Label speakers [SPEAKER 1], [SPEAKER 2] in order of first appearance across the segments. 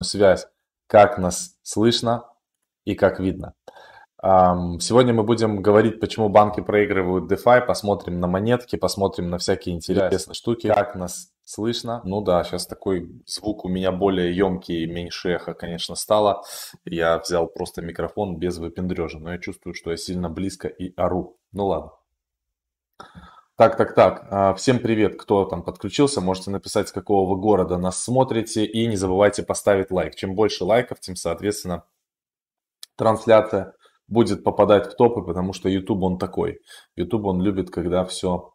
[SPEAKER 1] связь, как нас слышно и как видно. Сегодня мы будем говорить, почему банки проигрывают DeFi, посмотрим на монетки, посмотрим на всякие интересные штуки, как нас слышно. Ну да, сейчас такой звук у меня более емкий, меньше эхо, конечно, стало. Я взял просто микрофон без выпендрежа, но я чувствую, что я сильно близко и ору. Ну ладно. Так, так, так. А, всем привет, кто там подключился. Можете написать, с какого вы города нас смотрите. И не забывайте поставить лайк. Чем больше лайков, тем, соответственно, трансляция будет попадать в топы, потому что YouTube он такой. YouTube он любит, когда все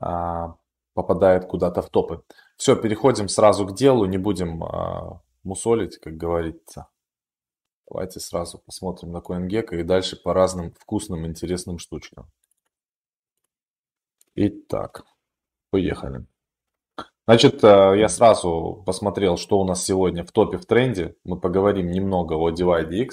[SPEAKER 1] а, попадает куда-то в топы. Все, переходим сразу к делу, не будем а, мусолить, как говорится. Давайте сразу посмотрим на CoinGecko и дальше по разным вкусным, интересным штучкам. Итак, поехали. Значит, э, я сразу посмотрел, что у нас сегодня в топе в тренде. Мы поговорим немного о Divide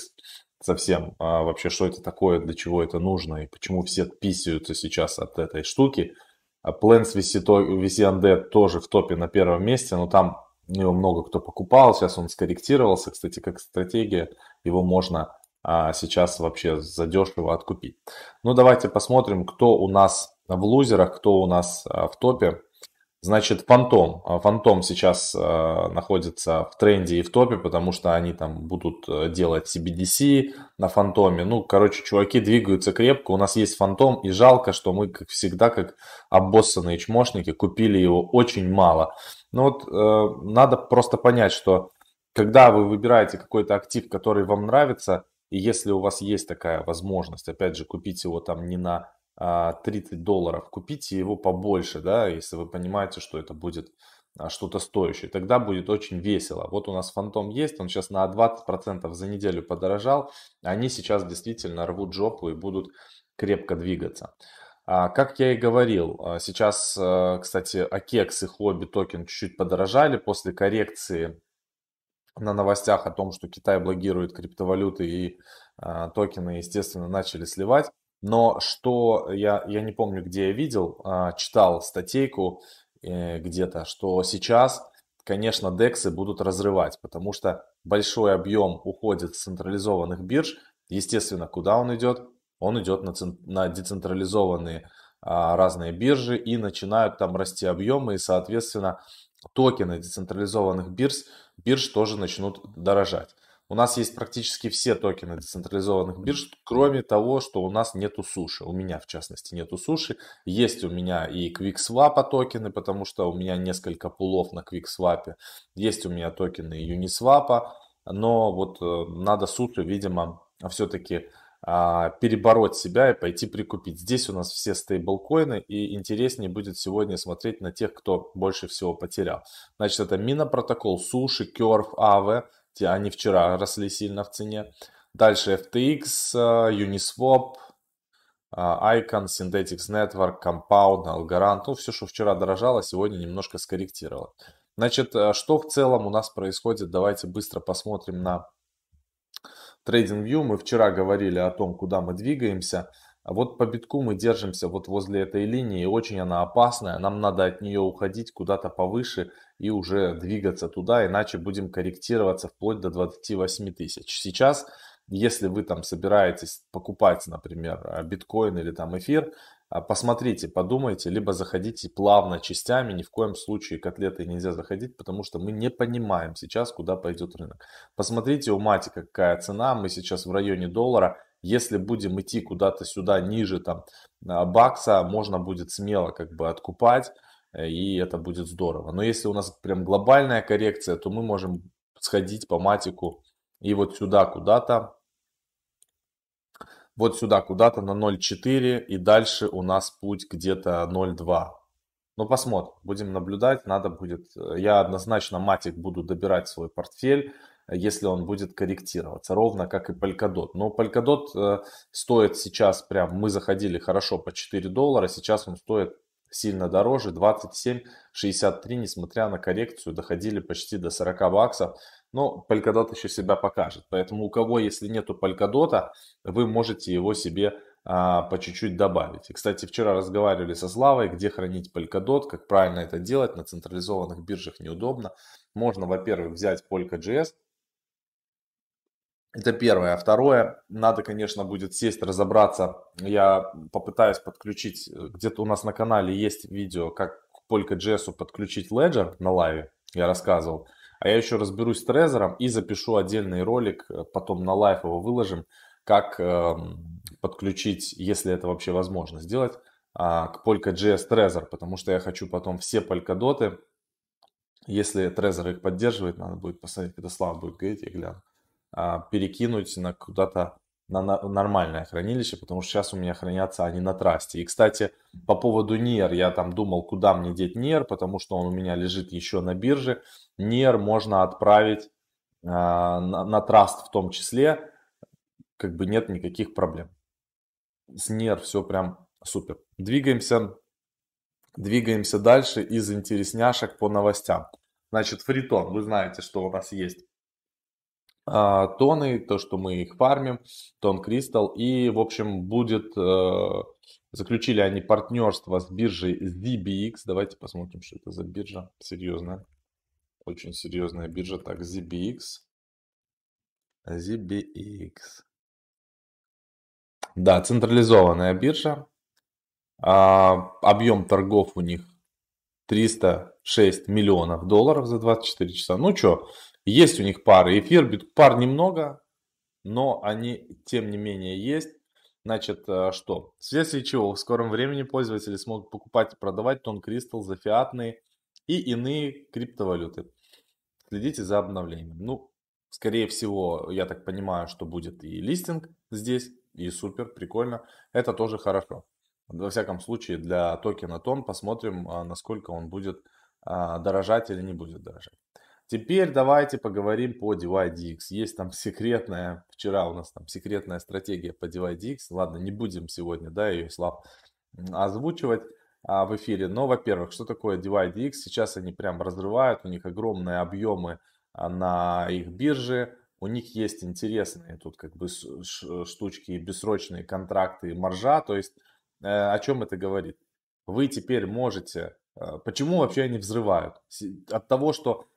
[SPEAKER 1] совсем а вообще, что это такое, для чего это нужно и почему все писаются сейчас от этой штуки. А Plants VC, VC Undead тоже в топе на первом месте, но там его много кто покупал, сейчас он скорректировался, кстати, как стратегия, его можно а, сейчас вообще задешево откупить. Ну, давайте посмотрим, кто у нас в лузерах, кто у нас а, в топе. Значит, Фантом. А, Фантом сейчас э, находится в тренде и в топе, потому что они там будут э, делать CBDC на Фантоме. Ну, короче, чуваки двигаются крепко. У нас есть Фантом, и жалко, что мы, как всегда, как обоссанные чмошники, купили его очень мало. Ну вот, э, надо просто понять, что когда вы выбираете какой-то актив, который вам нравится, и если у вас есть такая возможность, опять же, купить его там не на 30 а, долларов, купите его побольше, да, если вы понимаете, что это будет а, что-то стоящее. Тогда будет очень весело. Вот у нас фантом есть, он сейчас на 20% за неделю подорожал. Они сейчас действительно рвут жопу и будут крепко двигаться. А, как я и говорил, сейчас, кстати, Акекс и Хобби токен чуть-чуть подорожали после коррекции на новостях о том, что Китай блокирует криптовалюты и токены, естественно, начали сливать. Но что я, я не помню, где я видел, а, читал статейку э, где-то, что сейчас, конечно, дексы будут разрывать, потому что большой объем уходит с централизованных бирж. Естественно, куда он идет? Он идет на, на децентрализованные а, разные биржи и начинают там расти объемы и, соответственно, токены децентрализованных бирж, бирж тоже начнут дорожать. У нас есть практически все токены децентрализованных бирж, кроме того, что у нас нету суши. У меня, в частности, нету суши. Есть у меня и QuickSwap токены, потому что у меня несколько пулов на QuickSwap. Есть у меня токены Uniswap, но вот э, надо суши, видимо, все-таки а, перебороть себя и пойти прикупить. Здесь у нас все стейблкоины и интереснее будет сегодня смотреть на тех, кто больше всего потерял. Значит, это Mina протокол, Суши, Curve, Aave, они вчера росли сильно в цене. Дальше FTX, э, Uniswap, э, Icon, Synthetics Network, Compound, Algorand. Ну, все, что вчера дорожало, сегодня немножко скорректировало. Значит, э, что в целом у нас происходит? Давайте быстро посмотрим на TradingView. Мы вчера говорили о том, куда мы двигаемся. А вот по битку мы держимся вот возле этой линии, очень она опасная, нам надо от нее уходить куда-то повыше и уже двигаться туда, иначе будем корректироваться вплоть до 28 тысяч. Сейчас, если вы там собираетесь покупать, например, а, биткоин или там эфир, а, посмотрите, подумайте, либо заходите плавно частями, ни в коем случае котлеты нельзя заходить, потому что мы не понимаем сейчас, куда пойдет рынок. Посмотрите у Матика, какая цена, мы сейчас в районе доллара, если будем идти куда-то сюда ниже там а, бакса, можно будет смело как бы откупать, э, и это будет здорово. Но если у нас прям глобальная коррекция, то мы можем сходить по матику и вот сюда куда-то, вот сюда куда-то на 0.4 и дальше у нас путь где-то 0.2. Ну, посмотрим, будем наблюдать, надо будет, э, я однозначно матик буду добирать свой портфель, если он будет корректироваться, ровно как и Polkadot. Но Polkadot э, стоит сейчас, прям мы заходили хорошо по 4 доллара, сейчас он стоит сильно дороже, 27,63, несмотря на коррекцию, доходили почти до 40 баксов. Но Polkadot еще себя покажет. Поэтому у кого, если нету Polkadot, вы можете его себе а, по чуть-чуть добавить. И, кстати, вчера разговаривали со Славой, где хранить Polkadot, как правильно это делать. На централизованных биржах неудобно. Можно, во-первых, взять Polka.js, Это первое. А второе, надо, конечно, будет сесть, разобраться. Я попытаюсь подключить, где-то у нас на канале есть видео, как к Polka.js подключить Ledger на live е, я рассказывал. А я еще разберусь с Trezor и запишу отдельный ролик, потом на live его выложим, как э, подключить, если это вообще возможно сделать, э, к Polka.js Trezor, потому что я хочу потом все Polkadot ы, если Trezor их поддерживает, надо будет посмотреть, когда Слава будет говорить, я гляну перекинуть на куда-то на нормальное хранилище, потому что сейчас у меня хранятся они на трасте. И, кстати, по поводу NIR, я там думал, куда мне деть NIR, потому что он у меня лежит еще на бирже. NIR можно отправить а, на, траст в том числе, как бы нет никаких проблем. С NIR все прям супер. Двигаемся, двигаемся дальше из интересняшек по новостям. Значит, фритон, вы знаете, что у нас есть а, тоны, то, что мы их фармим, тон кристалл. И, в общем, будет, э, заключили они партнерство с биржей ZBX. Давайте посмотрим, что это за биржа. Серьезная. Очень серьезная биржа. Так, ZBX. ZBX. Да, централизованная биржа. А, объем торгов у них 306 миллионов долларов за 24 часа. Ну что, есть у них пары. Эфир, пар немного, но они тем не менее есть. Значит, э, что? Вследствие чего в скором времени пользователи смогут покупать и продавать тон кристалл за фиатные и иные криптовалюты. Следите за обновлением. Ну, скорее всего, я так понимаю, что будет и листинг здесь, и супер, прикольно. Это тоже хорошо. Во всяком случае, для токена тон посмотрим, а, насколько он будет а, дорожать или не будет дорожать. Теперь давайте поговорим по DYDX. Есть там секретная, вчера у нас там секретная стратегия по DYDX. Ладно, не будем сегодня, да, ее, Слав, озвучивать а, в эфире. Но, во-первых, что такое DYDX? Сейчас они прям разрывают, у них огромные объемы а, на их бирже. У них есть интересные тут как бы штучки, бессрочные контракты, маржа. То есть, э, о чем это говорит? Вы теперь можете... Э, почему вообще они взрывают? От того, что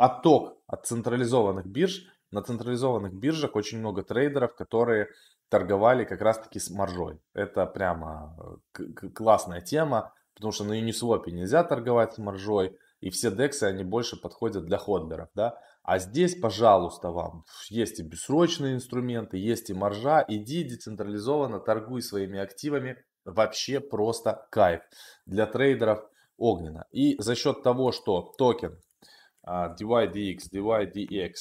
[SPEAKER 1] отток от централизованных бирж. На централизованных биржах очень много трейдеров, которые торговали как раз-таки с маржой. Это прямо э, классная тема, потому что на Uniswap нельзя торговать с маржой, и все дексы, они больше подходят для ходберов, да. А здесь, пожалуйста, вам есть и бессрочные инструменты, есть и маржа, иди децентрализованно торгуй своими активами, вообще просто кайф для трейдеров огненно. И за счет того, что токен DYDX, DYDX.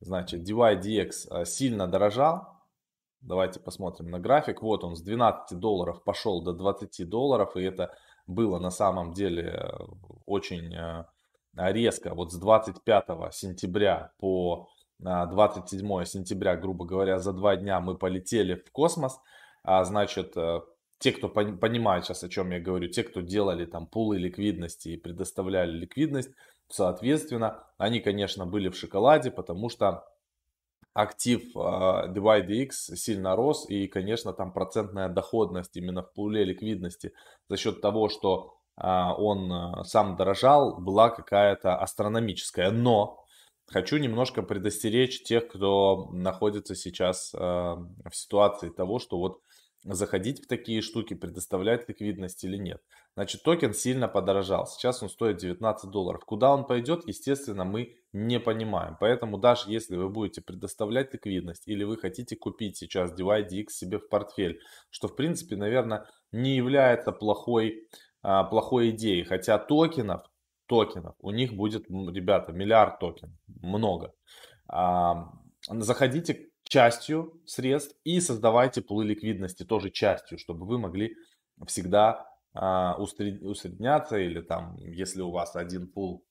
[SPEAKER 1] Значит, DYDX а, сильно дорожал. Давайте посмотрим на график. Вот он с 12 долларов пошел до 20 долларов. И это было на самом деле э, очень э, резко. Вот с 25 сентября по 27 сентября, грубо говоря, за два дня мы полетели в космос. А, значит, э, те, кто понимает сейчас, о чем я говорю, те, кто делали там пулы ликвидности и предоставляли ликвидность, соответственно, они, конечно, были в шоколаде, потому что актив э, DYDX сильно рос, и, конечно, там процентная доходность именно в пуле ликвидности за счет того, что э, он э, сам дорожал, была какая-то астрономическая. Но хочу немножко предостеречь тех, кто находится сейчас в ситуации того, что вот заходить в такие штуки, предоставлять ликвидность или нет. Значит, токен сильно подорожал. Сейчас он стоит 19 долларов. Куда он пойдет, естественно, мы не понимаем. Поэтому даже если вы будете предоставлять ликвидность или вы хотите купить сейчас DYDX себе в портфель, что в принципе, наверное, не является плохой, а, плохой идеей. Хотя токенов, токенов, у них будет, ребята, миллиард токенов, много. А, заходите частью средств и создавайте пулы ликвидности тоже частью, чтобы вы могли всегда а, усредняться или там, если у вас один пул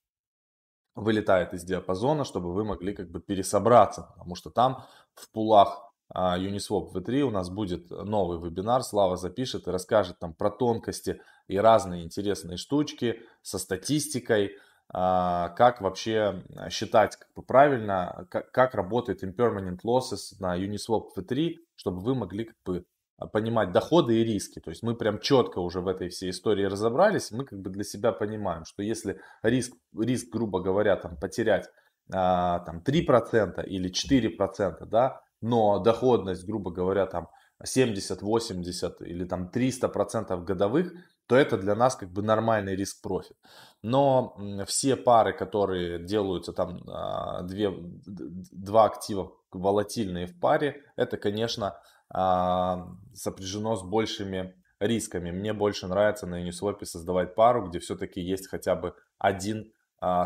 [SPEAKER 1] вылетает из диапазона, чтобы вы могли как бы пересобраться, потому что там в пулах а, Uniswap V3 у нас будет новый вебинар, Слава запишет и расскажет там про тонкости и разные интересные штучки со статистикой, как вообще считать как бы правильно, как, как работает impermanent losses на Uniswap V3, чтобы вы могли как бы понимать доходы и риски. То есть мы прям четко уже в этой всей истории разобрались, мы как бы для себя понимаем, что если риск, риск грубо говоря, там потерять а, там 3% или 4%, да, но доходность, грубо говоря, там 70, 80 или там 300 процентов годовых, то это для нас как бы нормальный риск-profit. Но все пары, которые делаются там а, две, два актива волатильные в паре, это, конечно, а, сопряжено с большими рисками. Мне больше нравится на Uniswap создавать пару, где все-таки есть хотя бы один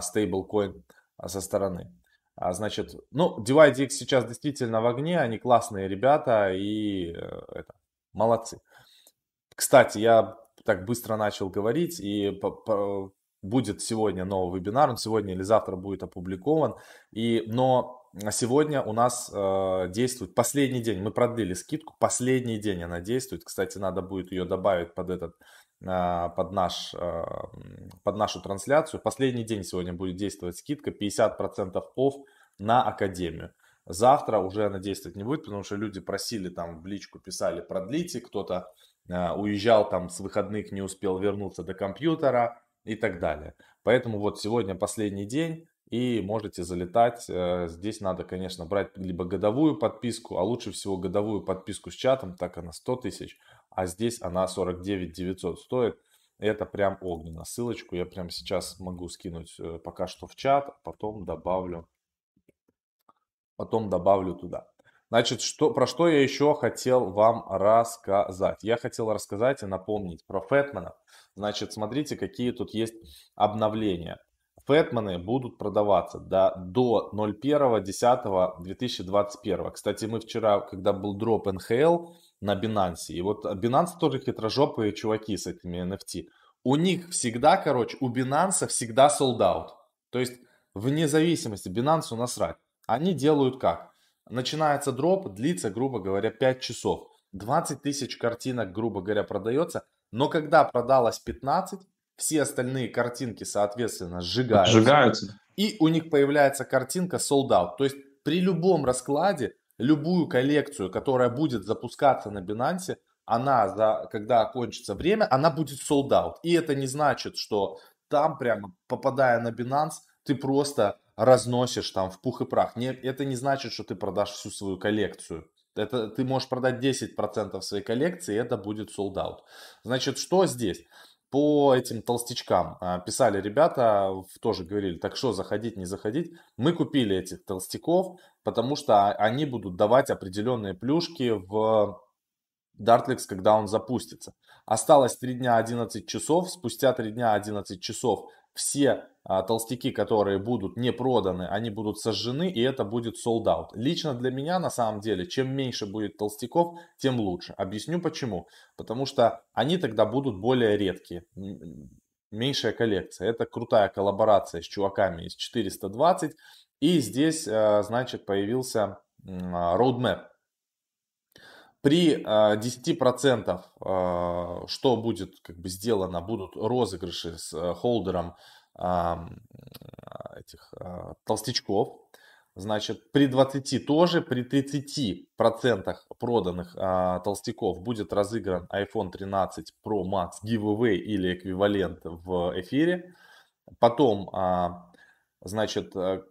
[SPEAKER 1] стейблкоин со стороны. А, значит, ну, dYdX сейчас действительно в огне, они классные ребята и э, это, молодцы. Кстати, я так быстро начал говорить, и по, по, будет сегодня новый вебинар, он сегодня или завтра будет опубликован, и, но сегодня у нас э, действует последний день, мы продлили скидку, последний день она действует, кстати, надо будет ее добавить под этот под, наш, э, под нашу трансляцию. Последний день сегодня будет действовать скидка 50% off на Академию. Завтра уже она действовать не будет, потому что люди просили там в личку, писали продлите, кто-то э, уезжал там с выходных, не успел вернуться до компьютера и так далее. Поэтому вот сегодня последний день и можете залетать. Э, здесь надо, конечно, брать либо годовую подписку, а лучше всего годовую подписку с чатом, так она 100 тысяч, а здесь она 49 900 стоит. Это прям огненно. Ссылочку я прямо сейчас могу скинуть э, пока что в чат, а потом добавлю потом добавлю туда. Значит, что, про что я еще хотел вам рассказать? Я хотел рассказать и напомнить про фэтменов. Значит, смотрите, какие тут есть обновления. Фэтмены будут продаваться до, до 01.10.2021. Кстати, мы вчера, когда был дроп НХЛ на Binance, и вот Binance тоже хитрожопые чуваки с этими NFT. У них всегда, короче, у Binance всегда sold out. То есть, вне зависимости, Binance насрать. Они делают как? Начинается дроп, длится, грубо говоря, 5 часов. 20 тысяч картинок, грубо говоря, продается. Но когда продалось 15, все остальные картинки, соответственно, сжигаются. Сжигаются. И у них появляется картинка sold out. То есть при любом раскладе, любую коллекцию, которая будет запускаться на Binance, она, за, когда окончится время, она будет sold out. И это не значит, что там прямо попадая на Binance, ты просто разносишь там в пух и прах. Не, это не значит, что ты продашь всю свою коллекцию. Это ты можешь продать 10% своей коллекции, и это будет sold out. Значит, что здесь? По этим толстячкам а, писали ребята, тоже говорили, так что заходить, не заходить. Мы купили этих толстяков, потому что они будут давать определенные плюшки в Dartlex, когда он запустится. Осталось 3 дня 11 часов, спустя 3 дня 11 часов все а, толстяки, которые будут не проданы, они будут сожжены, и это будет sold out. Лично для меня, на самом деле, чем меньше будет толстяков, тем лучше. Объясню почему. Потому что они тогда будут более редкие. Меньшая коллекция. Это крутая коллаборация с чуваками из 420. И здесь, а, значит, появился а, roadmap. При 10% что будет как бы сделано, будут розыгрыши с э, холдером этих а, толстячков. Значит, при 20 тоже, при 30% проданных а, толстяков будет разыгран iPhone 13 Pro Max giveaway или эквивалент в эфире. Потом, а, значит, э,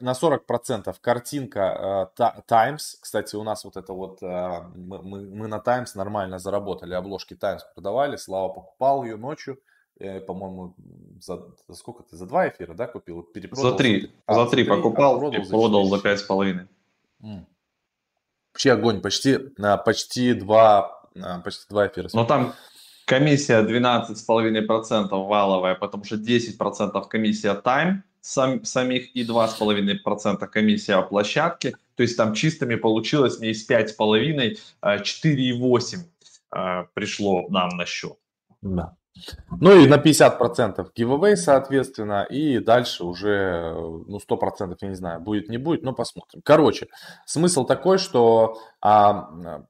[SPEAKER 1] на 40% картинка Times. Кстати, у нас вот это вот, мы, мы на Times нормально заработали, обложки Times продавали, Слава покупал ее ночью по-моему, за, за сколько ты? За два эфира, да, купил?
[SPEAKER 2] Перепродал за три. А, за три покупал а и продал за пять с половиной.
[SPEAKER 1] Вообще огонь. Почти, почти два, почти два эфира.
[SPEAKER 2] Но там комиссия 12,5% валовая, потому что 10% комиссия time сам, самих и 2,5% комиссия площадки. То есть там чистыми получилось не из 5,5, а 4,8 а, пришло нам на счет.
[SPEAKER 1] Да. Ну и на 50% giveaway, соответственно, и дальше уже, ну, 100%, я не знаю, будет, не будет, но посмотрим. Короче, смысл такой, что а,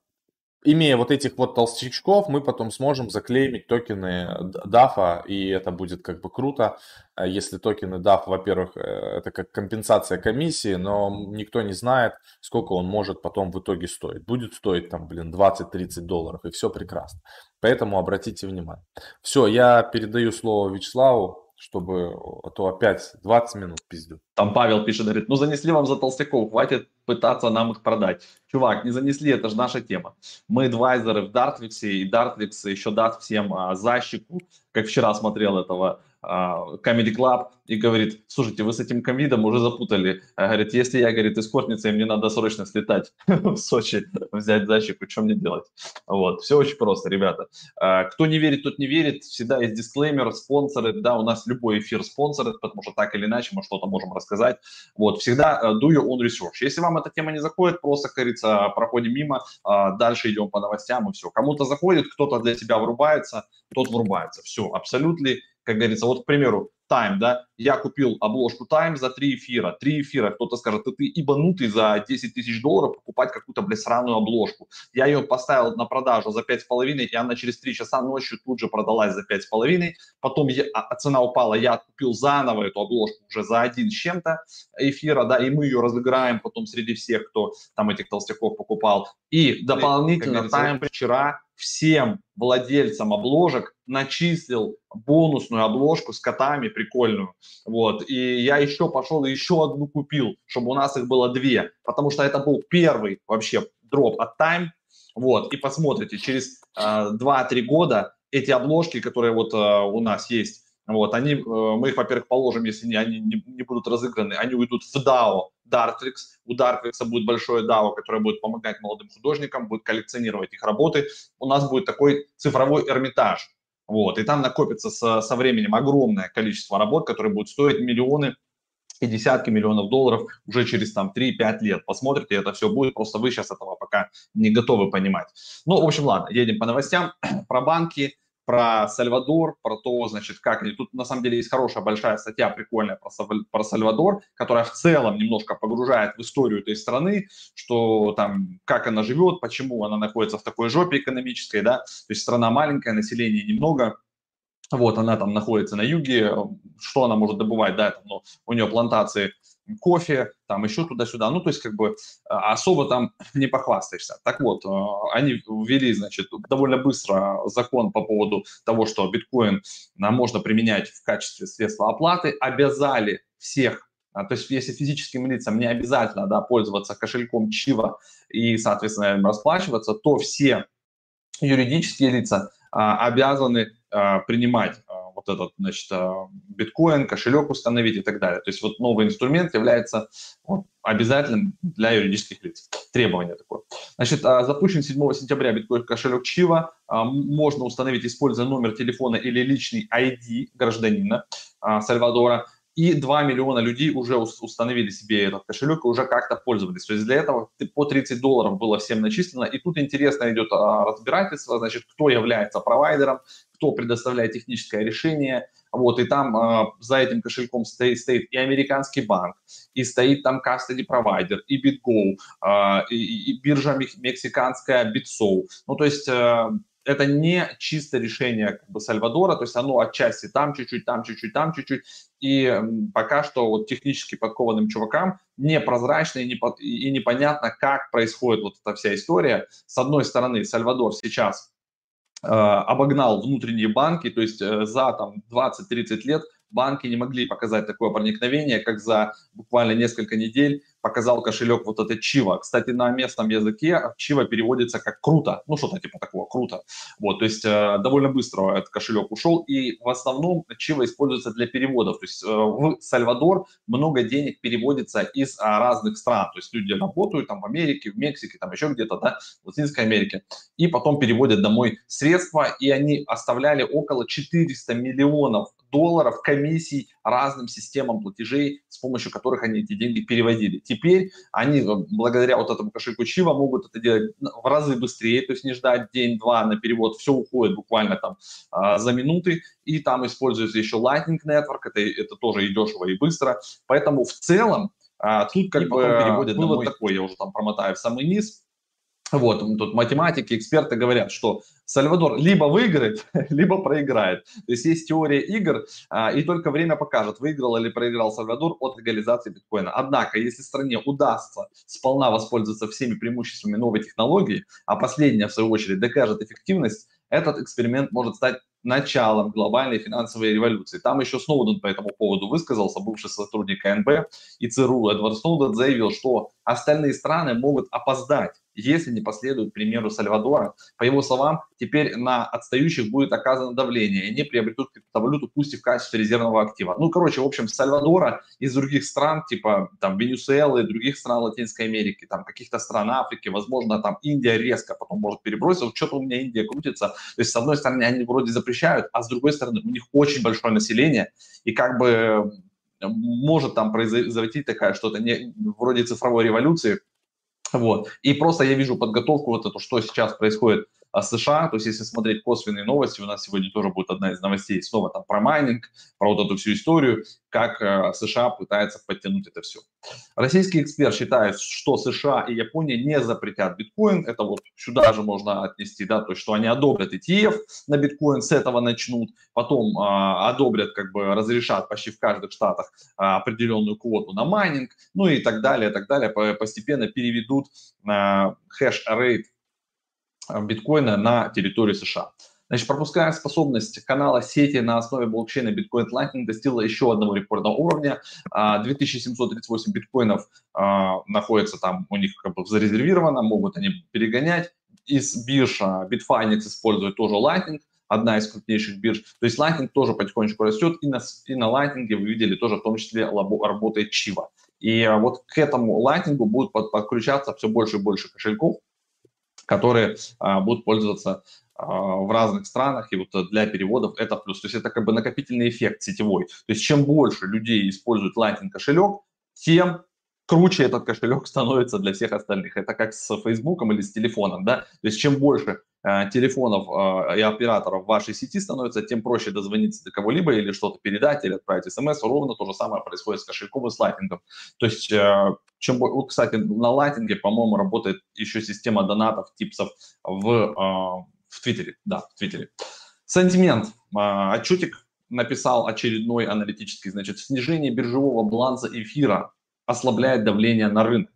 [SPEAKER 1] имея вот этих вот толстячков, мы потом сможем заклеймить токены DAF, и это будет как бы круто, а если токены DAF, во-первых, э, это как компенсация комиссии, но никто не знает, сколько он может потом в итоге стоить. Будет стоить там, блин, 20-30 долларов, и все прекрасно. Поэтому обратите внимание. Все, я передаю слово Вячеславу. чтобы, а то опять 20 минут пиздю.
[SPEAKER 2] Там Павел пишет, говорит, ну занесли вам за толстяков, хватит пытаться нам их продать. Чувак, не занесли, это же наша тема. Мы адвайзеры в Dartwix, и Dartwix еще даст всем а, защику, как вчера смотрел этого Comedy Club и говорит, слушайте, вы с этим ковидом уже запутали. А, говорит, если я, говорит, эскортница, и мне надо срочно слетать в Сочи, взять защику, что мне делать? Вот, все очень просто, ребята. А, кто не верит, тот не верит. Всегда есть дисклеймер, спонсоры. Да, у нас любой эфир спонсоры, потому что так или иначе мы что-то можем рассказать. Вот, всегда do your own research. Если вам эта тема не заходит, просто, как говорится, проходим мимо, дальше идем по новостям и все. Кому-то заходит, кто-то для себя врубается, тот врубается. Все, абсолютно как говорится, вот, к примеру, Time, да, я купил обложку Time за 3 эфира, 3 эфира, кто-то скажет, ты, ты ибанутый за 10 тысяч долларов покупать какую-то, блядь, сраную обложку. Я ее поставил на продажу за 5,5, и она через 3 часа ночью тут же продалась за 5,5, потом я, а, цена упала, я купил заново эту обложку уже за один с чем-то эфира, да, и мы ее разыграем потом среди всех, кто там этих толстяков покупал. И дополнительно Time вчера всем владельцам обложек начислил бонусную обложку с котами прикольную. Вот. И я еще пошел и еще одну купил, чтобы у нас их было две. Потому что это был первый вообще дроп от Time. Вот. И посмотрите, через э, 2-3 года эти обложки, которые вот э, у нас есть, вот, они, э, мы их, во-первых, положим, если не, они не, не будут разыграны, они уйдут в DAO Dartrix. У Dartrix будет большое DAO, которое будет помогать молодым художникам, будет коллекционировать их работы. У нас будет такой цифровой эрмитаж. Вот, и там накопится со, со временем огромное количество работ, которые будут стоить миллионы и десятки миллионов долларов уже через там 3-5 лет. Посмотрите, это все будет, просто вы сейчас этого пока не готовы понимать. Ну, в общем, ладно, едем по новостям. Про банки, про Сальвадор, про то, значит, как они... Тут, на самом деле, есть хорошая большая статья, прикольная про, про Сальвадор, которая в целом немножко погружает в историю этой страны, что там, как она живет, почему она находится в такой жопе экономической, да, то есть страна маленькая, населения немного, вот, она там находится на юге, что она может добывать, да, там, ну, у нее плантации кофе, там еще туда-сюда. Ну, то есть, как бы а, особо там не похвастаешься. Так вот, а, они ввели, значит, довольно быстро закон по поводу того, что биткоин а, можно применять в качестве средства оплаты, обязали всех то есть, если физическим лицам не обязательно да, пользоваться кошельком Чива и, соответственно, расплачиваться, то все юридические лица а, обязаны а, принимать вот этот, значит, а, биткоин, кошелек установить и так далее. То есть вот новый инструмент является вот, обязательным для юридических лиц. Требование такое. Значит, а, запущен 7 сентября биткоин кошелек Чива. А, можно установить, используя номер телефона или личный ID гражданина Сальвадора и 2 миллиона людей уже установили себе этот кошелек и уже как-то пользовались. То есть для этого по 30 долларов было всем начислено. И тут интересно идет разбирательство, значит, кто является провайдером, кто предоставляет техническое решение, вот, и там э, за этим кошельком стоит, стоит и американский банк, и стоит там custody провайдер, и BitGo, э, и, и биржа мексиканская BitSoul. Ну, то есть э, это не чисто решение как бы, Сальвадора, то есть оно отчасти там чуть-чуть, там чуть-чуть, там чуть-чуть, и пока что вот технически подкованным чувакам непрозрачно и, не, и непонятно, как происходит вот эта вся история. С одной стороны, Сальвадор сейчас Э, обогнал внутренние банки, то есть э, за там 20-30 лет банки не могли показать такое проникновение, как за буквально несколько недель показал кошелек вот этот Чива. Кстати, на местном языке Чива переводится как круто, ну что-то типа такого, круто. Вот, то есть э, довольно быстро этот кошелек ушел, и в основном Чива используется для переводов. То есть э, в Сальвадор много денег переводится из а, разных стран. То есть люди работают там в Америке, в Мексике, там еще где-то, да, в Латинской Америке, и потом переводят домой средства, и они оставляли около 400 миллионов долларов комиссий разным системам платежей, с помощью которых они эти деньги переводили. Теперь они, э, благодаря вот этому кошельку Чива, могут это делать в разы быстрее, то есть не ждать день-два на перевод, все уходит буквально там а, за минуты, и там используется еще Lightning Network, это, это тоже и дешево, и быстро. Поэтому в целом а, тут как и бы вывод домой. такой, я уже там промотаю в самый низ, вот, тут математики, эксперты говорят, что Сальвадор либо выиграет, либо проиграет. То есть есть теория игр, а, и только время покажет, выиграл или проиграл Сальвадор от легализации биткоина. Однако, если стране удастся сполна воспользоваться всеми преимуществами новой технологии, а последняя, в свою очередь, докажет эффективность, этот эксперимент может стать началом глобальной финансовой революции. Там еще Сноуден по этому поводу высказался, бывший сотрудник КНБ и ЦРУ Эдвард Сноуден заявил, что остальные страны могут опоздать если не последуют примеру Сальвадора. По его словам, теперь на отстающих будет оказано давление, и они приобретут криптовалюту, пусть и в качестве резервного актива. Ну, короче, в общем, Сальвадора из других стран, типа там Венесуэлы, других стран Латинской Америки, там каких-то стран Африки, возможно, там Индия резко потом может перебросить. Вот что-то у меня Индия крутится. То есть, с одной стороны, они вроде запрещают, а с другой стороны, у них очень большое население, и как бы может там произойти такая что-то не, вроде цифровой революции, вот. И просто я вижу подготовку вот эту, что сейчас происходит а США, то есть если смотреть косвенные новости, у нас сегодня тоже будет одна из новостей снова там про майнинг, про вот эту всю историю, как э, США пытается подтянуть это все. Российский эксперт считает, что США и Япония не запретят биткоин, это вот сюда же можно отнести, да, то есть что они одобрят ETF на биткоин, с этого начнут, потом э, одобрят, как бы разрешат почти в каждых штатах э, определенную квоту на майнинг, ну и так далее, так далее, постепенно переведут э, хэш-рейт биткоина на территории США. Значит, пропускная способность канала сети на основе блокчейна Bitcoin Lightning достигла еще одного рекордного уровня. 2738 а, биткоинов а, находится там у них как бы зарезервировано, могут они перегонять. Из бирж а, Bitfinex использует тоже Lightning, одна из крупнейших бирж. То есть Lightning тоже потихонечку растет, и на, и на Lightning вы видели тоже в том числе работает Чива. И вот к этому Lightning будут подключаться все больше и больше кошельков, которые а, будут пользоваться а, в разных странах, и вот для переводов это плюс. То есть это как бы накопительный эффект сетевой. То есть чем больше людей используют Lightning кошелек, тем круче этот кошелек становится для всех остальных. Это как с Фейсбуком или с телефоном, да? То есть чем больше э, телефонов э, и операторов в вашей сети становится, тем проще дозвониться до кого-либо или что-то передать, или отправить смс. Ровно то же самое происходит с кошельком и с лайтингом. То есть э, чем, вот, кстати, на лайтинге, по-моему, работает еще система донатов, типсов в, э, в Твиттере. Да, в Твиттере. Сентимент. Э, отчетик написал очередной аналитический, значит, снижение биржевого баланса эфира ослабляет давление на рынок.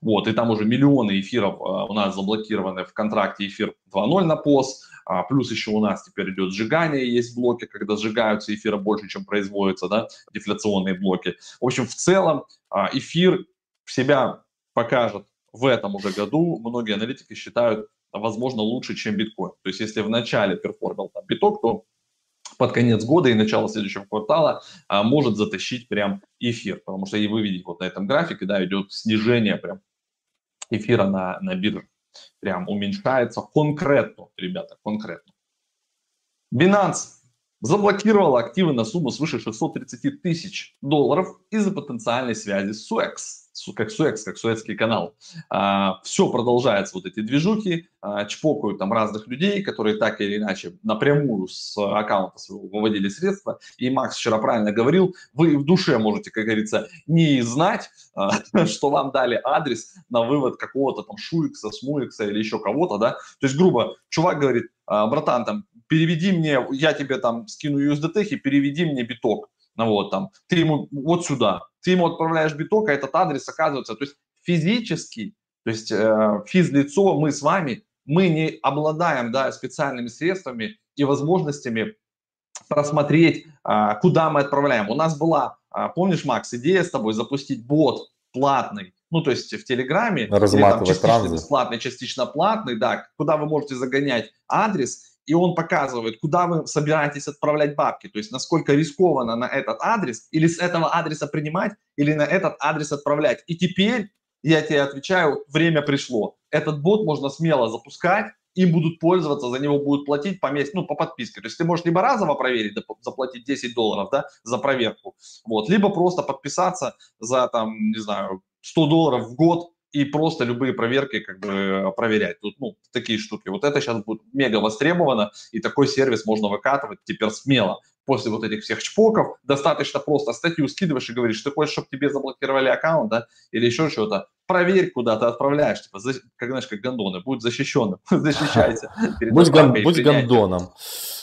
[SPEAKER 2] Вот, и там уже миллионы эфиров а, у нас заблокированы в контракте эфир 2.0 на ПОС, а, плюс еще у нас теперь идет сжигание, есть блоки, когда сжигаются эфира больше, чем производятся, да, дефляционные блоки. В общем, в целом а, эфир себя покажет в этом уже году. Многие аналитики считают, возможно, лучше, чем биткоин. То есть, если в начале перформил там биток, то под конец года и начало следующего квартала а, может затащить прям эфир, потому что и вы видите вот на этом графике, да, идет снижение прям эфира на, на бирже, прям уменьшается конкретно, ребята, конкретно. Binance заблокировала активы на сумму свыше 630 тысяч долларов из-за потенциальной связи с Suex как Суэкс, как Суэцкий канал. А, все продолжается, вот эти движухи, а, чпокают там разных людей, которые так или иначе напрямую с аккаунта своего выводили средства. И Макс вчера правильно говорил, вы в душе можете, как говорится, не знать, а, что вам дали адрес на вывод какого-то там Шуикса, Смуикса или еще кого-то, да. То есть, грубо, чувак говорит, а, братан, там, переведи мне, я тебе там скину USDT и переведи мне биток. Ну вот там, ты ему вот сюда, ты ему отправляешь биток, а этот адрес оказывается, то есть физически, то есть э, физлицо, мы с вами, мы не обладаем да, специальными средствами и возможностями просмотреть, э, куда мы отправляем. У нас была, э, помнишь, Макс, идея с тобой запустить бот платный, ну, то есть в Телеграме, или, там, частично бесплатный, частично платный, да, куда вы можете загонять адрес, и он показывает, куда вы собираетесь отправлять бабки, то есть насколько рискованно на этот адрес, или с этого адреса принимать, или на этот адрес отправлять. И теперь, я тебе отвечаю, время пришло. Этот бот можно смело запускать, им будут пользоваться, за него будут платить по месяц, ну, по подписке. То есть ты можешь либо разово проверить, заплатить 10 долларов, да, за проверку, вот, либо просто подписаться за, там, не знаю, 100 долларов в год, и просто любые проверки как бы проверять. Тут, ну, такие штуки. Вот это сейчас будет мега востребовано, и такой сервис можно выкатывать теперь смело. После вот этих всех чпоков достаточно просто статью скидываешь и говоришь, ты хочешь, чтобы тебе заблокировали аккаунт, да, или еще что-то. Проверь, куда ты отправляешь, типа, за, как, знаешь, как гондоны, будь защищенным, защищайся.
[SPEAKER 1] Будь, гон, будь гондоном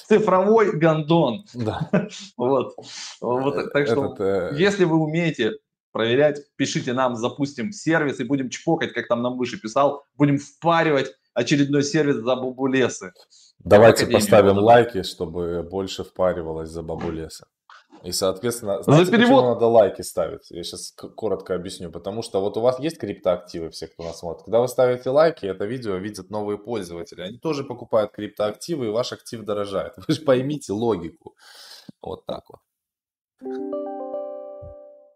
[SPEAKER 2] цифровой гондон. Да. вот. вот. Так что, Этот, э... если вы умеете проверять, пишите нам, запустим сервис и будем чпокать, как там нам выше писал, будем впаривать очередной сервис за бубулесы.
[SPEAKER 1] Давайте поставим лайки, чтобы больше впаривалось за бабу леса. И, соответственно, знаете, за перевод... почему надо лайки ставить? Я сейчас коротко объясню. Потому что вот у вас есть криптоактивы, все, кто нас смотрит. Когда вы ставите лайки, это видео видят новые пользователи. Они тоже покупают криптоактивы, и ваш актив дорожает. Вы же поймите логику. Вот так вот.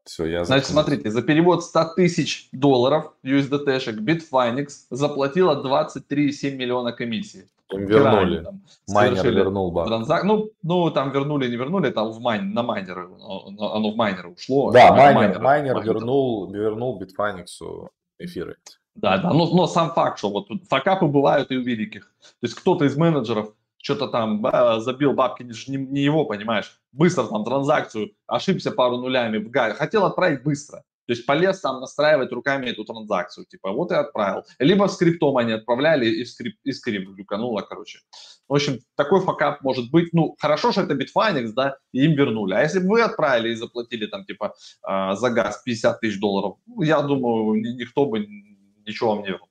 [SPEAKER 2] Все, я Значит, смотрите, за перевод 100 тысяч долларов USDT-шек Bitfinex заплатила 23,7 миллиона комиссии.
[SPEAKER 1] Им вернули. Там, Майнер вернул
[SPEAKER 2] банк. Транзак... Ну, ну, там вернули, не вернули, там в майн... на майнеры, оно в майнеры ушло.
[SPEAKER 1] Да, майнер, майнер, майнер вернул, вернул Bitfinex эфиры.
[SPEAKER 2] Да, да, но, но сам факт, что вот факапы бывают и у великих. То есть кто-то из менеджеров что-то там а, забил бабки, не, не его, понимаешь, быстро там транзакцию, ошибся пару нулями в гарь, хотел отправить быстро. То есть полез там настраивать руками эту транзакцию, типа вот и отправил. Либо скриптом они отправляли и скрипт, и скрипт глюкануло, короче. В общем, такой факап может быть. Ну, хорошо, что это Bitfinex, да, и им вернули. А если бы вы отправили и заплатили там типа э, за газ 50 тысяч долларов, ну, я думаю, никто бы ничего вам не вернул.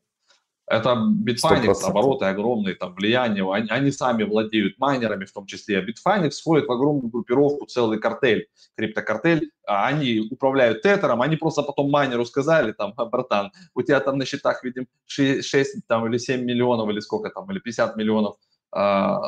[SPEAKER 2] Это Bitfinex, обороты огромные, там влияние, они, они сами владеют майнерами в том числе. А Bitfinex входит в огромную группировку, целый картель, криптокартель. А они управляют тетером, они просто потом майнеру сказали, там, братан, у тебя там на счетах, видим, 6, 6 там, или 7 миллионов, или сколько там, или 50 миллионов uh,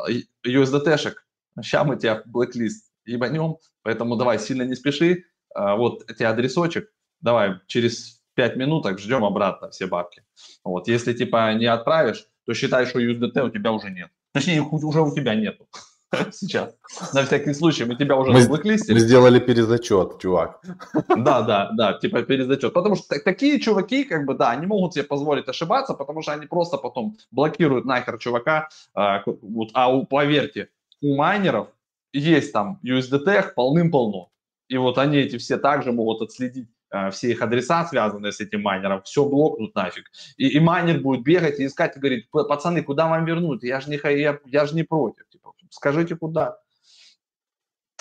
[SPEAKER 2] USDT-шек. Сейчас мы тебя в блэклист ебанем, поэтому давай сильно не спеши. Uh, вот тебе адресочек, давай через 5 минуток, ждем обратно все бабки. Вот. Если типа не отправишь, то считай, что USDT у тебя уже нет. Точнее, уже у тебя нету сейчас. На всякий случай, мы тебя уже
[SPEAKER 1] мы, заблоклистили. Мы сделали перезачет, чувак.
[SPEAKER 2] Да, да, да, типа перезачет. Потому что такие чуваки, как бы, да, они могут себе позволить ошибаться, потому что они просто потом блокируют нахер чувака. А, вот, а у, поверьте, у майнеров есть там USDT полным-полно. И вот они эти все также могут отследить все их адреса, связанные с этим майнером, все блокнут нафиг. И, и майнер будет бегать и искать и говорить, пацаны, куда вам вернуть? Я же не, я, я же не против. Типа, скажите, куда?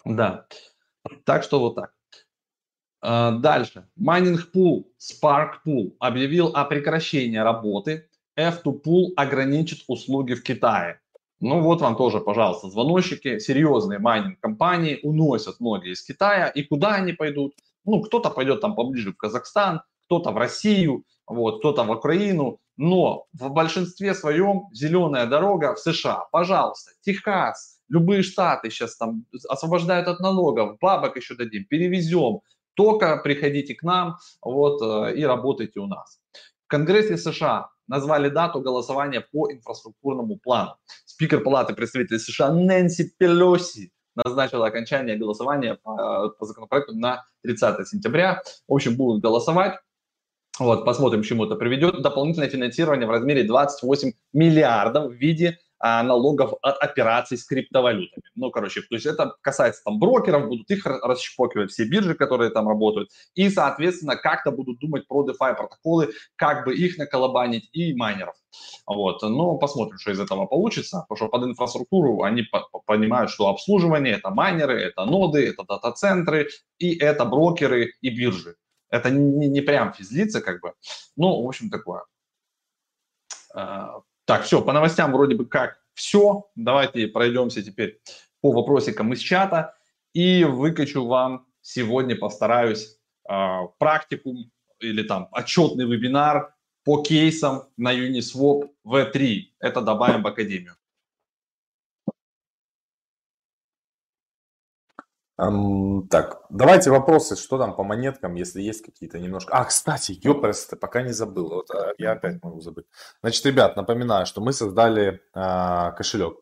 [SPEAKER 2] Да. Так что вот так. Э, дальше. Майнинг пул SparkPool объявил о прекращении работы. F2 Pool ограничит услуги в Китае. Ну вот вам тоже, пожалуйста, звоночки. Серьезные майнинг-компании уносят многие из Китая. И куда они пойдут? Ну, кто-то пойдет там поближе в Казахстан, кто-то в Россию, вот, кто-то в Украину, но в большинстве своем зеленая дорога в США. Пожалуйста, Техас, любые штаты сейчас там освобождают от налогов, бабок еще дадим, перевезем. Только приходите к нам вот, э, и работайте у нас. В Конгрессе США назвали дату голосования по инфраструктурному плану. Спикер Палаты представителей США Нэнси Пелоси назначила окончание голосования по, по законопроекту на 30 сентября. В общем, будут голосовать. Вот, посмотрим, к чему это приведет. Дополнительное финансирование в размере 28 миллиардов в виде а, налогов от операций с криптовалютами. Ну, короче, то есть это касается там брокеров, будут их расщепокивать все биржи, которые там работают, и, соответственно, как-то будут думать про DeFi протоколы, как бы их наколобанить и майнеров. Вот, но посмотрим, что из этого получится, потому что под инфраструктуру они понимают, что обслуживание – это майнеры, это ноды, это дата-центры, и это брокеры и биржи. Это не, не прям физлицы, как бы. Ну, в общем, такое. А, так, все, по новостям вроде бы как все. Давайте пройдемся теперь по вопросикам из чата и выкачу вам сегодня, постараюсь, э, практикум или там отчетный вебинар по кейсам на Uniswap V3. Это добавим в Академию.
[SPEAKER 1] Um, так, давайте вопросы, что там по монеткам, если есть какие-то немножко. А, кстати, ёпрст, пока не забыл, вот а, я опять могу забыть. Значит, ребят, напоминаю, что мы создали а, кошелек,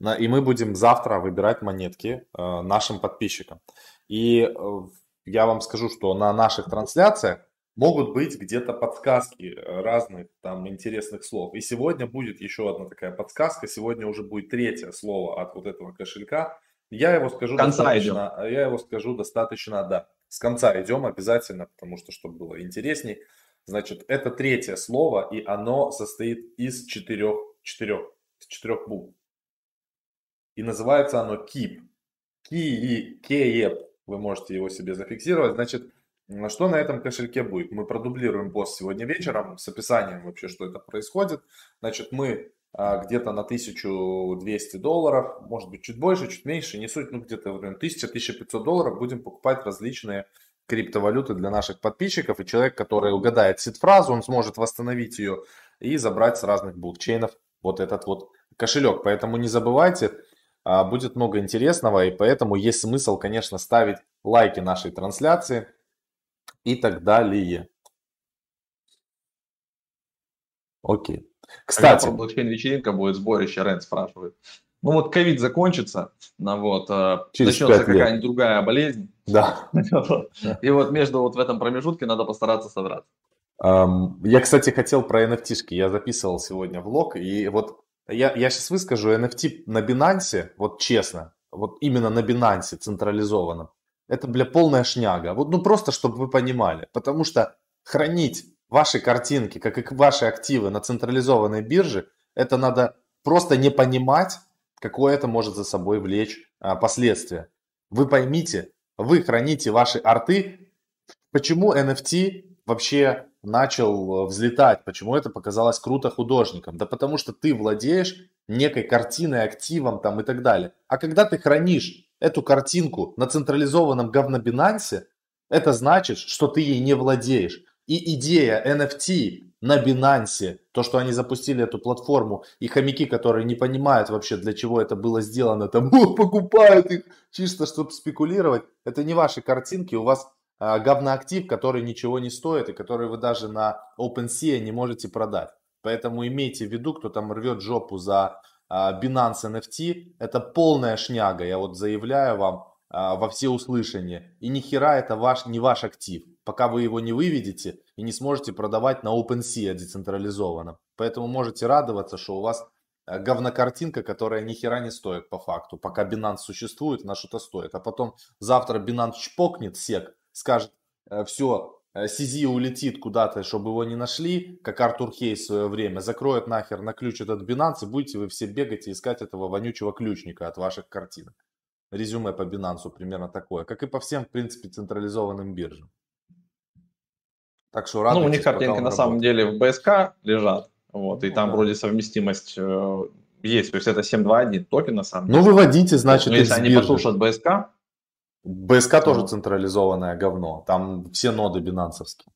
[SPEAKER 1] на, и мы будем завтра выбирать монетки а, нашим подписчикам. И а, я вам скажу, что на наших трансляциях могут быть где-то подсказки разных там интересных слов. И сегодня будет еще одна такая подсказка. Сегодня уже будет третье слово от вот этого кошелька. Я его скажу
[SPEAKER 2] конца
[SPEAKER 1] достаточно, идем. я его скажу достаточно, да. С конца идем обязательно, потому что, чтобы было интересней. Значит, это третье слово, и оно состоит из четырех, четырех, из четырех букв. И называется оно KEEP. Ки Кееп. Вы можете его себе зафиксировать. Значит, что на этом кошельке будет? Мы продублируем пост сегодня вечером с описанием вообще, что это происходит. Значит, мы где-то на 1200 долларов, может быть чуть больше, чуть меньше, не суть, ну где-то 1000-1500 долларов будем покупать различные криптовалюты для наших подписчиков, и человек, который угадает сид-фразу, он сможет восстановить ее и забрать с разных блокчейнов вот этот вот кошелек. Поэтому не забывайте, а, будет много интересного, и поэтому есть смысл, конечно, ставить лайки нашей трансляции и так далее. Окей.
[SPEAKER 2] Кстати. Когда блокчейн-вечеринка будет сборище, Рен спрашивает. Ну вот ковид закончится, ну вот, э, Через начнется какая-нибудь другая болезнь.
[SPEAKER 1] Да.
[SPEAKER 2] И вот между вот в этом промежутке надо постараться собраться.
[SPEAKER 1] Я, кстати, хотел про NFT-шки. Я записывал сегодня влог, и вот я, я сейчас выскажу NFT на Binance, вот честно, вот именно на Binance централизованном. Это, бля, полная шняга. Вот, ну просто, чтобы вы понимали. Потому что хранить ваши картинки, как и ваши активы на централизованной бирже, это надо просто не понимать, какое это может за собой влечь а, последствия. Вы поймите, вы храните ваши арты. Почему NFT вообще начал э, взлетать? Почему это показалось круто художникам? Да потому что ты владеешь некой картиной, активом там и так далее. А когда ты хранишь эту картинку на централизованном говнобинансе, это значит, что ты ей не владеешь. И идея NFT на Binance, то, что они запустили эту платформу, и хомяки, которые не понимают вообще, для чего это было сделано, там покупают их чисто, чтобы спекулировать, это не ваши картинки, у вас а, говноактив, который ничего не стоит, и который вы даже на OpenSea не можете продать. Поэтому имейте в виду, кто там рвет жопу за а, Binance NFT, это полная шняга, я вот заявляю вам а, во все услышания. И ни хера это ваш, не ваш актив пока вы его не выведете и не сможете продавать на OpenSea децентрализованно. Поэтому можете радоваться, что у вас э, говнокартинка, которая ни хера не стоит по факту. Пока Binance существует, она что-то стоит. А потом завтра Binance чпокнет сек, скажет, «Э, все, э, улетит куда-то, чтобы его не нашли, как Артур Хей в свое время, закроет нахер на ключ этот Binance, и будете вы все бегать и искать этого вонючего ключника от ваших картинок. Резюме по Binance примерно такое, как и по всем, в принципе, централизованным биржам.
[SPEAKER 2] Так что Ну, у них картинки на самом деле в БСК лежат, вот, ну, и там да. вроде совместимость э, есть, то есть это 7.2.1 токен на самом
[SPEAKER 1] ну, деле. Ну, выводите, значит,
[SPEAKER 2] Но если они послушают БСК...
[SPEAKER 1] БСК ну. тоже централизованное говно, там все ноды бинансовские.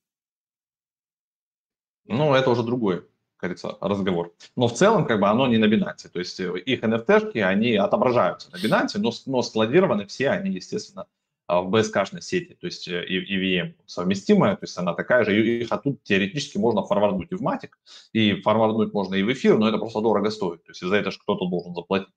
[SPEAKER 2] Ну, это уже другой, кажется, разговор. Но в целом, как бы, оно не на Binance. То есть э, их NFT-шки, они отображаются на Binance, но, но складированы все они, естественно, в BSK-шной сети, то есть э, EVM совместимая, то есть она такая же, и их оттуда теоретически можно форварднуть и в матик, и форварднуть можно и в эфир, но это просто дорого стоит, то есть за это же кто-то должен заплатить.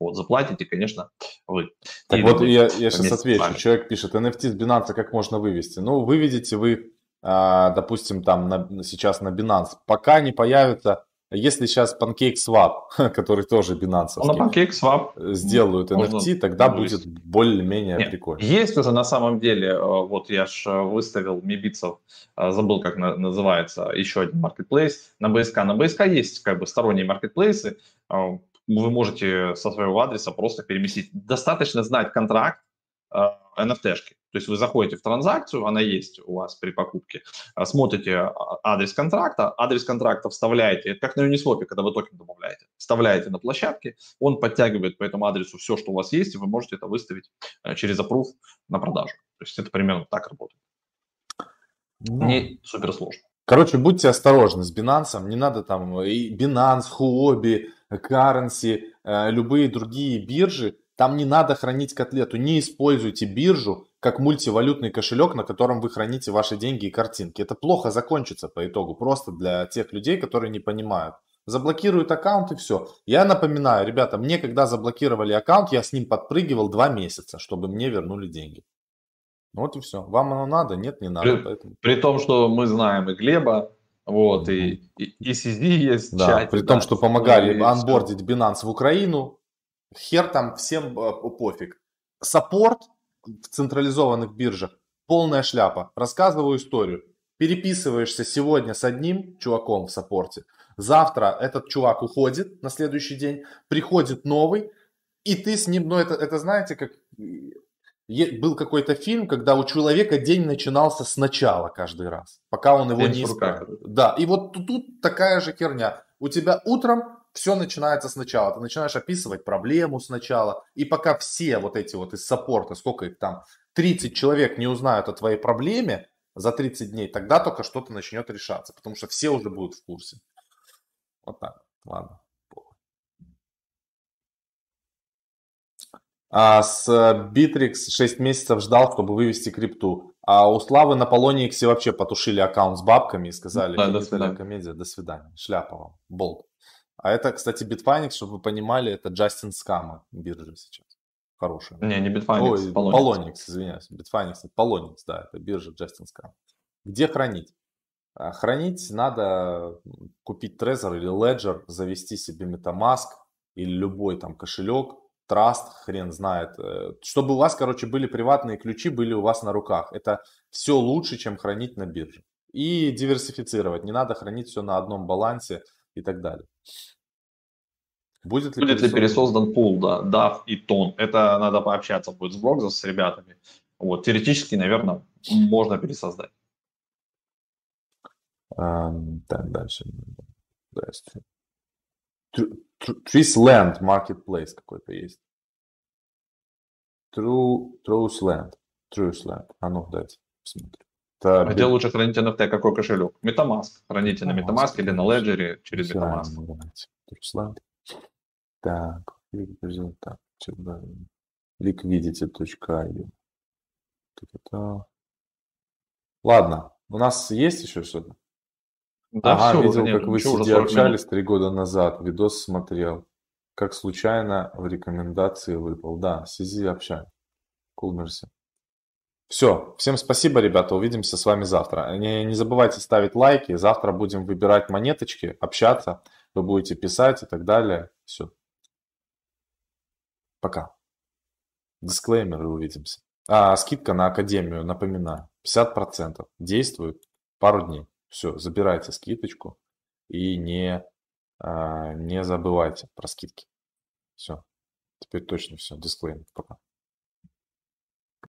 [SPEAKER 2] Вот, заплатите, конечно, вы.
[SPEAKER 1] Так и вот я, я сейчас отвечу. Человек пишет, NFT с Binance как можно вывести? Ну, выведите вы, а, допустим, там на, сейчас на Binance, пока не появится если сейчас PancakeSwap, который тоже Binance,
[SPEAKER 2] на PancakeSwap
[SPEAKER 1] сделают NFT, тогда будет более-менее прикольно.
[SPEAKER 2] Есть уже на самом деле, э, вот я же выставил Мибицев, э, забыл, как называется, еще один marketplace на BSK. На BSK есть как бы сторонние маркетплейсы, э, вы можете со своего адреса просто переместить. Достаточно знать контракт NFT-шки. То есть вы заходите в транзакцию, она есть у вас при покупке, а, смотрите а, адрес контракта, адрес контракта вставляете, это как на Uniswap, когда вы токен добавляете, вставляете на площадке, он подтягивает по этому адресу все, что у вас есть, и вы можете это выставить э, через approve на продажу. То есть это примерно так работает. Ну, Не супер сложно.
[SPEAKER 1] Короче, будьте осторожны с Binance, не надо там и Binance, Huobi, Currency, э, любые другие биржи, там не надо хранить котлету, не используйте биржу как мультивалютный кошелек, на котором вы храните ваши деньги и картинки. Это плохо закончится по итогу, просто для тех людей, которые не понимают. Заблокируют аккаунт и все. Я напоминаю, ребята, мне когда заблокировали аккаунт, я с ним подпрыгивал два месяца, чтобы мне вернули деньги. Вот и все. Вам оно надо? Нет, не надо.
[SPEAKER 2] При, поэтому... при том, что мы знаем и Глеба, вот, и, и, и CZ есть
[SPEAKER 1] да, чате, При да, том, что помогали ну, анбордить Binance в Украину, хер там всем э, пофиг. Саппорт в централизованных биржах полная шляпа. Рассказываю историю. Переписываешься сегодня с одним чуваком в саппорте. Завтра этот чувак уходит на следующий день, приходит новый, и ты с ним, ну это, это знаете, как был какой-то фильм, когда у человека день начинался сначала каждый раз, пока он его день не исправил. Да, и вот тут, тут такая же херня. У тебя утром все начинается сначала. Ты начинаешь описывать проблему сначала. И пока все вот эти вот из саппорта, сколько их там, 30 человек не узнают о твоей проблеме за 30 дней, тогда только что-то начнет решаться. Потому что все уже будут в курсе. Вот так. Ладно. А с Bittrex 6 месяцев ждал, чтобы вывести крипту. А у Славы на Polonix вообще потушили аккаунт с бабками и сказали,
[SPEAKER 2] да, до свидания.
[SPEAKER 1] комедия, до свидания, шляпа вам, болт. А это, кстати, Bitfinex, чтобы вы понимали, это Джастин Скама биржа сейчас. Хорошая.
[SPEAKER 2] Не, не Bitfinex,
[SPEAKER 1] Ой,
[SPEAKER 2] Polonix.
[SPEAKER 1] Polonix, извиняюсь. Bitfinex, Polonix, да, это биржа Джастин Скам. Где хранить? А, Хранить надо купить Trezor или Ledger, завести себе MetaMask или любой там кошелек, Траст, хрен знает. Э, Чтобы у вас, короче, были приватные ключи, были у вас на руках. Это все лучше, чем хранить на бирже. И диверсифицировать. Не надо хранить все на одном балансе и так далее. Будет ли,
[SPEAKER 2] Будет ли
[SPEAKER 1] пересоздан-
[SPEAKER 2] пересоздан пул, да, DAF и TON. Это надо пообщаться будет с Блокзом, с ребятами. Вот, теоретически, наверное, можно пересоздать.
[SPEAKER 1] Ам, Так, дальше. Здрасте. Trissland Marketplace какой-то есть. True, Truthland. Truthland. А ну, дайте посмотрим. Это
[SPEAKER 2] А где лучше хранить NFT? Какой кошелек? MetaMask. Храните на
[SPEAKER 1] MetaMask,
[SPEAKER 2] MetaMask или на
[SPEAKER 1] конечно.
[SPEAKER 2] Ledger через MetaMask.
[SPEAKER 1] Truthland. Так, так, Liquidity.io. Ладно, у нас есть еще что-то?
[SPEAKER 2] Да,
[SPEAKER 1] ага,
[SPEAKER 2] всё,
[SPEAKER 1] видел,
[SPEAKER 2] нет,
[SPEAKER 1] как вы
[SPEAKER 2] ничего, уже
[SPEAKER 1] сидя
[SPEAKER 2] 40 минут.
[SPEAKER 1] общались три года назад. Видос смотрел. Как случайно в рекомендации выпал. Да, сиди общай. Merci. Все, всем спасибо, ребята. Увидимся с вами завтра. Не, не забывайте ставить лайки. Завтра будем выбирать монеточки, общаться. Вы будете писать и так далее. Все. Пока. Дисклеймер и увидимся. А, скидка на Академию, напоминаю. 50% действует пару дней. Все, забирайте скидочку и не, а, не забывайте про скидки. Все. Теперь точно все. Дисклеймер. Пока.